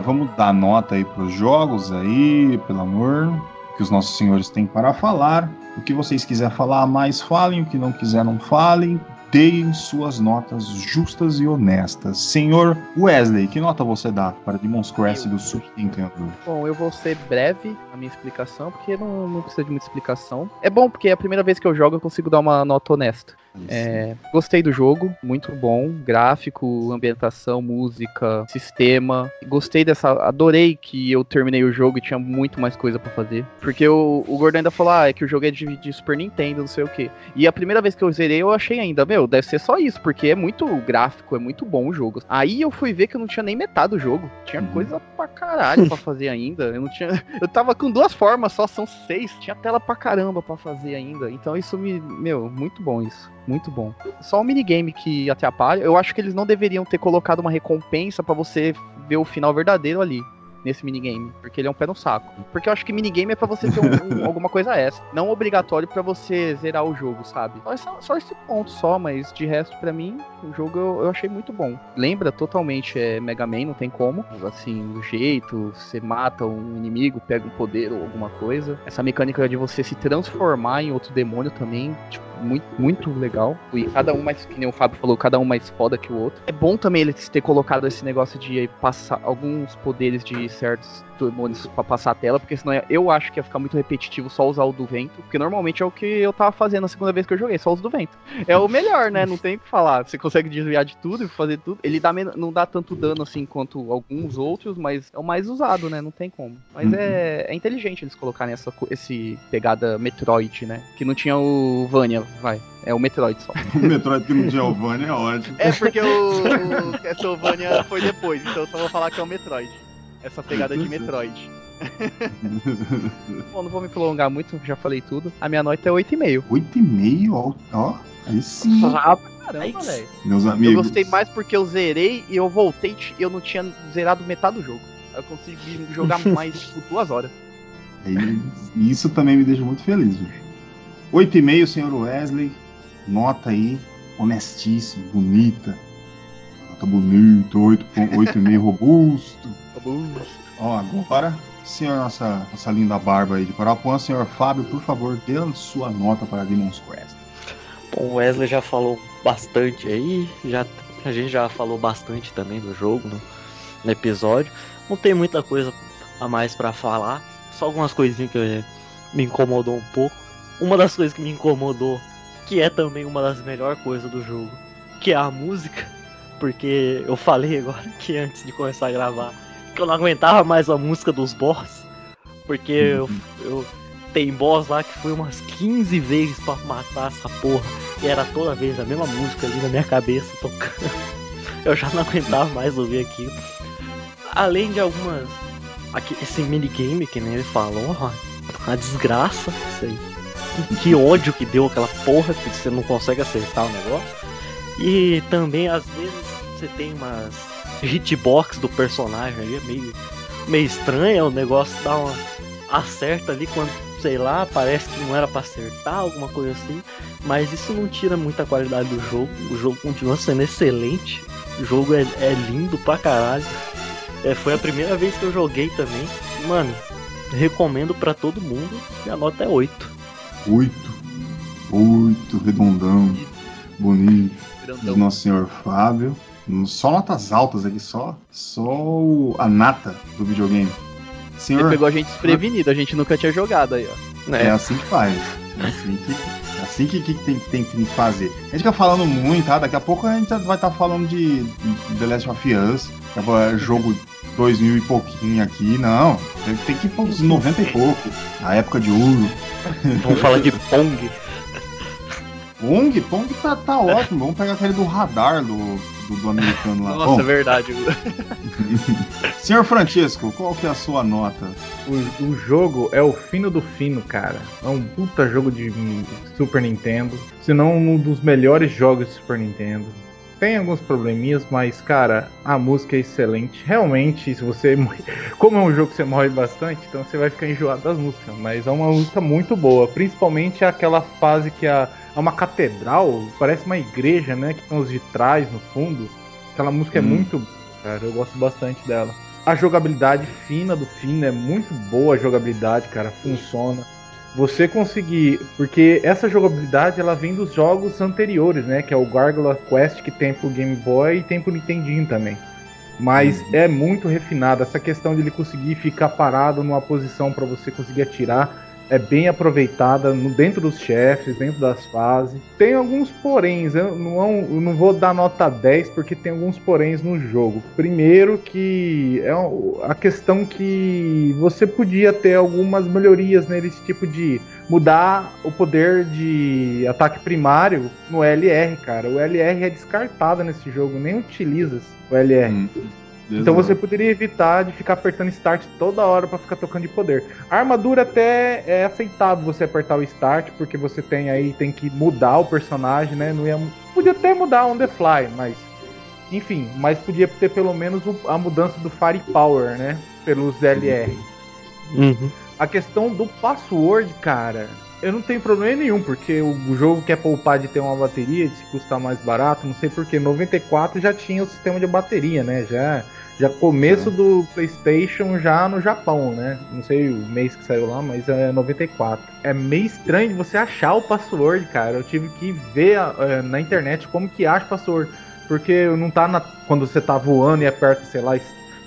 Vamos dar nota aí pros jogos aí, pelo amor. Que os nossos senhores têm para falar. O que vocês quiserem falar mais, falem. O que não quiser, não falem deem suas notas justas e honestas. Senhor Wesley, que nota você dá para Demon's Crest do Super Nintendo? Bom, eu vou ser breve na minha explicação, porque não, não precisa de muita explicação. É bom, porque é a primeira vez que eu jogo eu consigo dar uma nota honesta. É, gostei do jogo, muito bom. Gráfico, ambientação, música, sistema. Gostei dessa. Adorei que eu terminei o jogo e tinha muito mais coisa pra fazer. Porque o, o Gordon ainda falou: ah, é que o jogo é de, de Super Nintendo, não sei o quê. E a primeira vez que eu zerei, eu achei ainda, meu, deve ser só isso, porque é muito gráfico, é muito bom o jogo. Aí eu fui ver que eu não tinha nem metade do jogo. Tinha Uhum. coisa pra caralho pra fazer ainda. Eu não tinha. Eu tava com duas formas, só são seis. Tinha tela pra caramba pra fazer ainda. Então isso me. Meu, muito bom isso. Muito bom. Só um minigame que atrapalha. Eu acho que eles não deveriam ter colocado uma recompensa pra você ver o final verdadeiro ali. Nesse minigame, porque ele é um pé no saco. Porque eu acho que minigame é pra você ter um- um- alguma coisa essa. Não obrigatório pra você zerar o jogo, sabe? Só, só esse ponto só, mas de resto, pra mim, o jogo eu, eu achei muito bom. Lembra totalmente é, Mega Man, não tem como. Assim, o jeito, você mata um inimigo, pega um poder ou alguma coisa. Essa mecânica de você se transformar em outro demônio também, tipo, muito, muito legal. E cada um mais, que nem o Fábio falou, cada um mais foda que o outro. É bom também eles ter colocado esse negócio de passar alguns poderes de certos demônios pra passar a tela, porque senão eu acho que ia ficar muito repetitivo só usar o do vento, porque normalmente é o que eu tava fazendo a segunda vez que eu joguei, só uso do vento. É o melhor, né? Não tem o que falar. Você consegue desviar de tudo e fazer tudo. Ele dá não dá tanto dano assim quanto alguns outros, mas é o mais usado, né? Não tem como. Mas Uhum. é, é inteligente eles colocarem essa esse pegada Metroid, né? Que não tinha o Vania, vai. É o Metroid só. O Metroid que não tinha o Vania é ótimo. É porque o Castlevania foi depois, então eu só vou falar que é o Metroid. Essa pegada de Metroid. Bom, não vou me prolongar muito, já falei tudo. A minha nota é 8,5. 8,5, ó. Ó, aí sim. Rápido, caramba, sim. velho. Meus Eu amigos. gostei mais porque eu zerei e eu voltei e eu não tinha zerado metade do jogo. Eu consegui jogar mais, tipo, duas horas. E Isso também me deixa muito feliz, bicho. 8,5, senhor Wesley. Nota aí, honestíssima, bonita. Nota bonita, 8 pon- 8,5 robusto. Ó, agora, senhor, nossa, nossa linda barba aí de Parapuã, senhor Fábio, por favor, dê a sua nota para Demon's Quest. Bom, o Wesley já falou bastante aí, já, a gente já falou bastante também do jogo no, no episódio. Não tem muita coisa a mais pra falar, só algumas coisinhas que eh, me incomodou um pouco. Uma das coisas que me incomodou, que é também uma das melhores coisas do jogo, que é a música, porque eu falei agora que antes de começar a gravar que eu não aguentava mais a música dos boss, porque eu, eu tem boss lá que foi umas 15 vezes pra matar essa porra. E era toda vez a mesma música ali na minha cabeça tocando. Eu já não aguentava mais ouvir aquilo. Além de algumas. Aqui, esse minigame que nem ele falou, uma desgraça isso aí. Que, ódio que deu aquela porra que você não consegue acertar o negócio. E também às vezes você tem umas hitbox do personagem aí, meio, meio estranha, o negócio dá uma. acerta ali quando sei lá, parece que não era pra acertar, alguma coisa assim. Mas isso não tira muita qualidade do jogo. O jogo continua sendo excelente. O jogo é, é lindo pra caralho. É, foi a primeira vez que eu joguei também. Mano, recomendo pra todo mundo. Minha nota é 8. 8. 8, redondão, bonito. do Grandão. nosso senhor Fábio. Só notas altas aqui, só, só o- a nata do videogame. Ele Senhor, pegou a gente desprevenido, a gente nunca tinha jogado aí, ó. é assim que faz. É assim que, é assim que, que tem, tem que fazer. A gente fica falando muito, tá? Daqui a pouco a gente vai estar falando de The Last of Us, que jogo 2000 e pouquinho aqui. Não, tem, tem que ir para uns 90 e pouco. A época de ouro. Vamos falar de Pong. Pong, Pong tá, tá ótimo. Vamos pegar aquele do radar do, do, do americano lá. Nossa, Bom, é verdade. senhor Francisco, qual que é a sua nota? O, o jogo é o fino do fino, cara. É um puta jogo de Super Nintendo. Se não um dos melhores jogos de Super Nintendo. Tem alguns probleminhas, mas, cara, a música é excelente. Realmente, se você. Como é um jogo que você morre bastante, então você vai ficar enjoado das músicas. Mas é uma música muito boa. Principalmente aquela fase que a- é uma catedral, parece uma igreja, né? Que tem os vitrais no fundo. Aquela música é Hum. muito boa, cara. Eu gosto bastante dela. A jogabilidade fina do fino é muito boa a jogabilidade, cara, funciona. Você conseguir, porque essa jogabilidade ela vem dos jogos anteriores, né, que é o Gargoyle Quest que tem pro Game Boy e tem pro Nintendinho também. Mas é muito refinado essa questão de ele conseguir ficar parado numa posição para você conseguir atirar é bem aproveitada dentro dos chefes, dentro das fases. Tem alguns poréns, eu não, eu não vou dar nota 10 porque tem alguns poréns no jogo. Primeiro que é a questão que você podia ter algumas melhorias nesse tipo de mudar o poder de ataque primário no LR, cara. O LR é descartado nesse jogo, nem utiliza o LR. Hum, Então você poderia evitar de ficar apertando start toda hora pra ficar tocando de poder. A armadura até é aceitável você apertar o start, porque você tem aí tem que mudar o personagem, né? Não ia podia até mudar on the fly, mas enfim, mas podia ter pelo menos o- a mudança do firepower, né? Pelos LR. Uhum. A questão do password, cara, eu não tenho problema nenhum, porque o o jogo quer poupar de ter uma bateria, de se custar mais barato, não sei porquê. 94 já tinha o sistema de bateria, né? Já, já começo do PlayStation já no Japão, né? Não sei o mês que saiu lá, mas é 94. É meio estranho você achar o password, cara. Eu tive que ver eh, na internet como que acha o password. Porque não tá na, quando você tá voando e aperta, sei lá,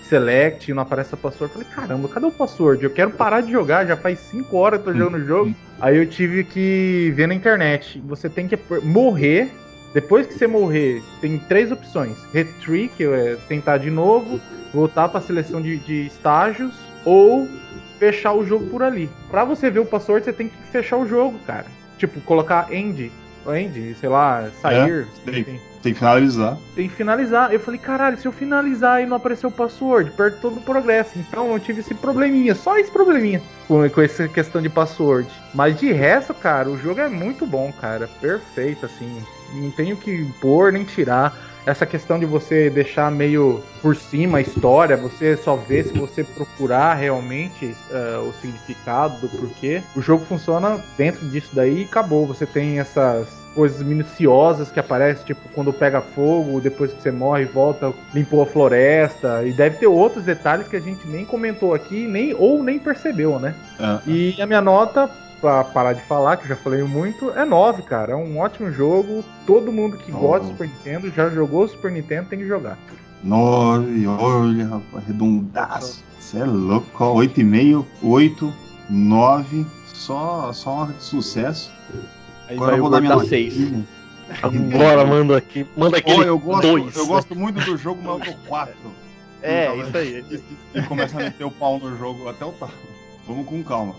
select e não aparece a password. Eu falei, caramba, cadê o password? Eu quero parar de jogar, já faz 5 horas que eu tô jogando o jogo. Aí eu tive que ver na internet. Você tem que morrer. Depois que você morrer, tem três opções: Retry, que é tentar de novo, voltar pra seleção de, de estágios, ou fechar o jogo por ali. Pra você ver o password, você tem que fechar o jogo, cara. Tipo, colocar end end, sei lá, sair. tem. enfim. Tem que finalizar. tem que finalizar. Eu falei, caralho, se eu finalizar e não aparecer o password, perto todo o progresso. Então eu tive esse probleminha, só esse probleminha com, com essa questão de password. Mas de resto, cara, o jogo é muito bom, cara. Perfeito, assim. Não tenho que pôr nem tirar. Essa questão de você deixar meio por cima a história, você só vê se você procurar realmente eh, o significado do porquê. O jogo funciona dentro disso daí e acabou. Você tem essas coisas minuciosas que aparecem, tipo quando pega fogo, depois que você morre, volta, limpou a floresta. E deve ter outros detalhes que a gente nem comentou aqui, nem ou nem percebeu, né? É. E a minha nota, pra parar de falar, que eu já falei muito, é 9, cara. É um ótimo jogo. Todo mundo que Oh. gosta do Super Nintendo, já jogou o Super Nintendo, tem que jogar. Nove, olha, rapaz, redondaço. Você é louco, ó, oito e meio, oito, nove, só, só uma de sucesso. Aí Agora vai eu o vou dar minha da 6. notinha. Agora manda aqui. Manda Ó, aquele eu gosto, dois. eu gosto muito do jogo, mas eu dou quatro. É, Então, isso aí. E começa a meter o pau no jogo até o talo. Vamos com calma.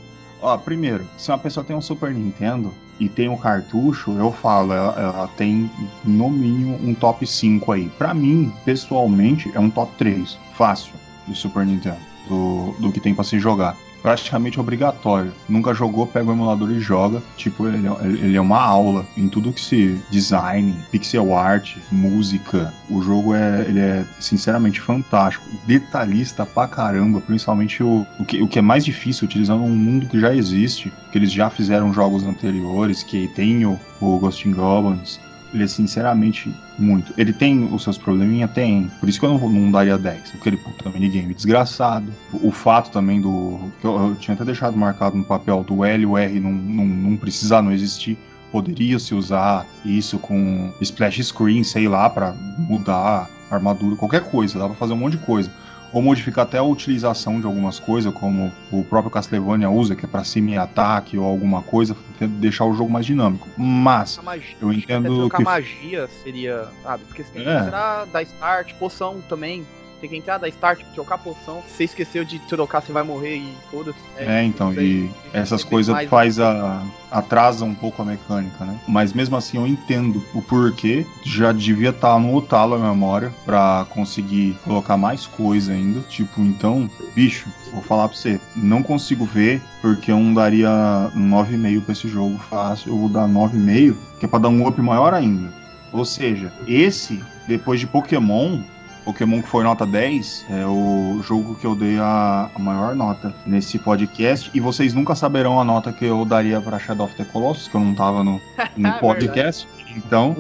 Ó, primeiro, se uma pessoa tem um Super Nintendo e tem um cartucho, eu falo, ela, ela tem no mínimo um top 5 aí. Pra mim, pessoalmente, é um top 3. Fácil de Super Nintendo. Do, do que tem pra se jogar. Praticamente obrigatório. Nunca jogou, pega o emulador e joga. Tipo, ele, é- ele é uma aula em tudo que se design, pixel art, música. O jogo é, ele é sinceramente fantástico. Detalhista pra caramba, principalmente o, o, que, o que é mais difícil, utilizando um mundo que já existe, que eles já fizeram jogos anteriores, que tem o, o Ghost in Goblins. Ele é sinceramente muito. Ele tem os seus probleminha? Tem. Por isso que eu não, não daria 10. Aquele puta minigame desgraçado. O, o fato também do. que eu, eu tinha até deixado marcado no papel do L e o R não, não, não precisar, não existir. Poderia se usar isso com splash screen, sei lá, pra mudar armadura, qualquer coisa. Dá pra fazer um monte de coisa. Ou modificar até a utilização de algumas coisas, como o próprio Castlevania usa, que é pra semi-ataque ou alguma coisa, deixar o jogo mais dinâmico. Mas, A magia. eu entendo que magia seria, sabe? Porque você tem que É. dar start, poção também. Tem que entrar, dar start, trocar poção. Se você esqueceu de trocar, você vai morrer e foda-se. É, então, isso aí. e essas é coisas faz a atrasa um pouco a mecânica, né? Mas mesmo assim eu entendo o porquê. Já devia estar no talo a memória pra conseguir colocar mais coisa ainda. Tipo, então, bicho, vou falar pra você, não consigo ver porque eu não daria 9,5 pra esse jogo fácil. Eu vou dar 9,5, que é pra dar um up maior ainda. Ou seja, esse, depois de Pokémon, Pokémon que foi nota 10, é o jogo que eu dei a, a maior nota nesse podcast. E vocês nunca saberão a nota que eu daria pra Shadow of the Colossus, que eu não tava no, no Verdade. podcast. Então,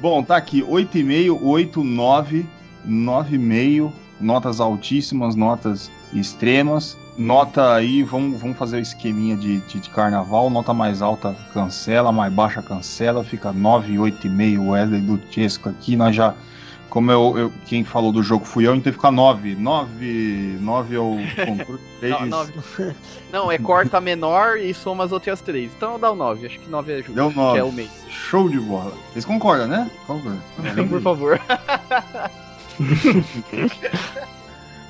bom, tá aqui 8,5, 8, 9, 9,5, notas altíssimas, notas extremas. Nota aí, vamos, vamos fazer o esqueminha de, de, de carnaval. Nota mais alta cancela, mais baixa cancela. Fica 9, 8,5 Wesley do Chesco aqui. Nós já como eu, eu- quem falou do jogo fui eu, então fica 9. 9, 9 é o controle. Não, nove. Não, é corta menor e soma as outras três. Então dá o 9. Acho que 9 é justo. Deu Que 9. é o mês. Show de bola. Vocês concordam, né? Concordam. Por favor.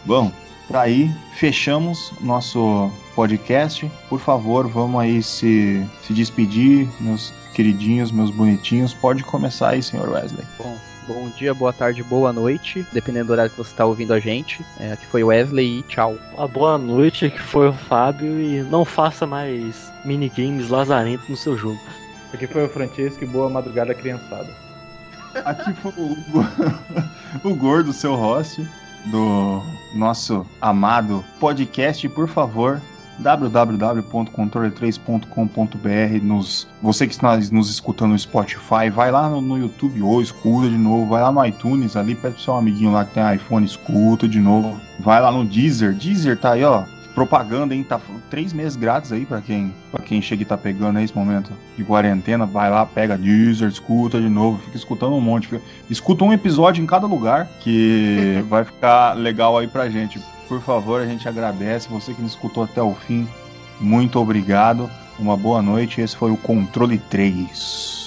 Bom, tá aí, fechamos nosso podcast. Por favor, vamos aí se, se despedir, meus queridinhos, meus bonitinhos. Pode começar aí, senhor Wesley. Bom, bom dia, boa tarde, boa noite. Dependendo do horário que você está ouvindo a gente. É, aqui foi o Wesley e tchau. Uma boa noite, que foi o Fábio, e não faça mais minigames lazarentos no seu jogo. Aqui foi o Francesco e boa madrugada, criançada. Aqui foi o, o gordo, seu host, do nosso amado podcast. Por favor, www.controle3.com.br. Nos, você que está nos escutando no Spotify, vai lá no, no YouTube ou escuta de novo. Vai lá no iTunes ali, pede pro seu amiguinho lá que tem iPhone, escuta de novo. Vai lá no Deezer. Deezer tá aí, ó. Propaganda, hein? Tá três meses grátis aí pra quem, pra quem chega e tá pegando aí esse momento de quarentena. Vai lá, pega Deezer, escuta de novo. Fica escutando um monte. Fica- escuta um episódio em cada lugar que vai ficar legal aí pra gente. Por favor, a gente agradece. Você que nos escutou até o fim, muito obrigado. Uma boa noite. Esse foi o Controle 3.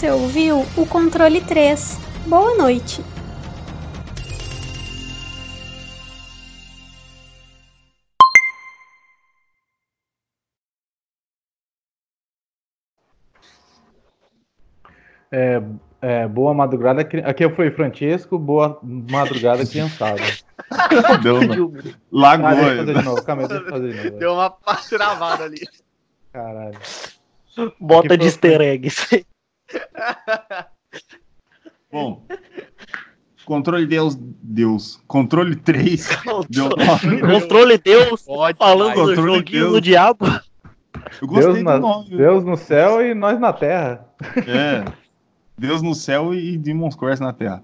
Você ouviu o controle 3. Boa noite. É, é, boa madrugada. Aqui foi Francesco, boa madrugada, criançada. Deu, né? Ah, deixa eu fazer Lagoa. de novo, calma aí, deixa eu fazer de novo. Deu uma travada ali. Caralho. Bota Aqui de easter egg. Bom. Controle Deus. Deus. Controle 3. Deu nome. Controle Deus, Pode. falando do Controle joguinho Deus. do diabo. Eu gostei Deus, na- do nome. Deus no céu e nós na terra. É. Deus no céu e Demon's Quest na Terra.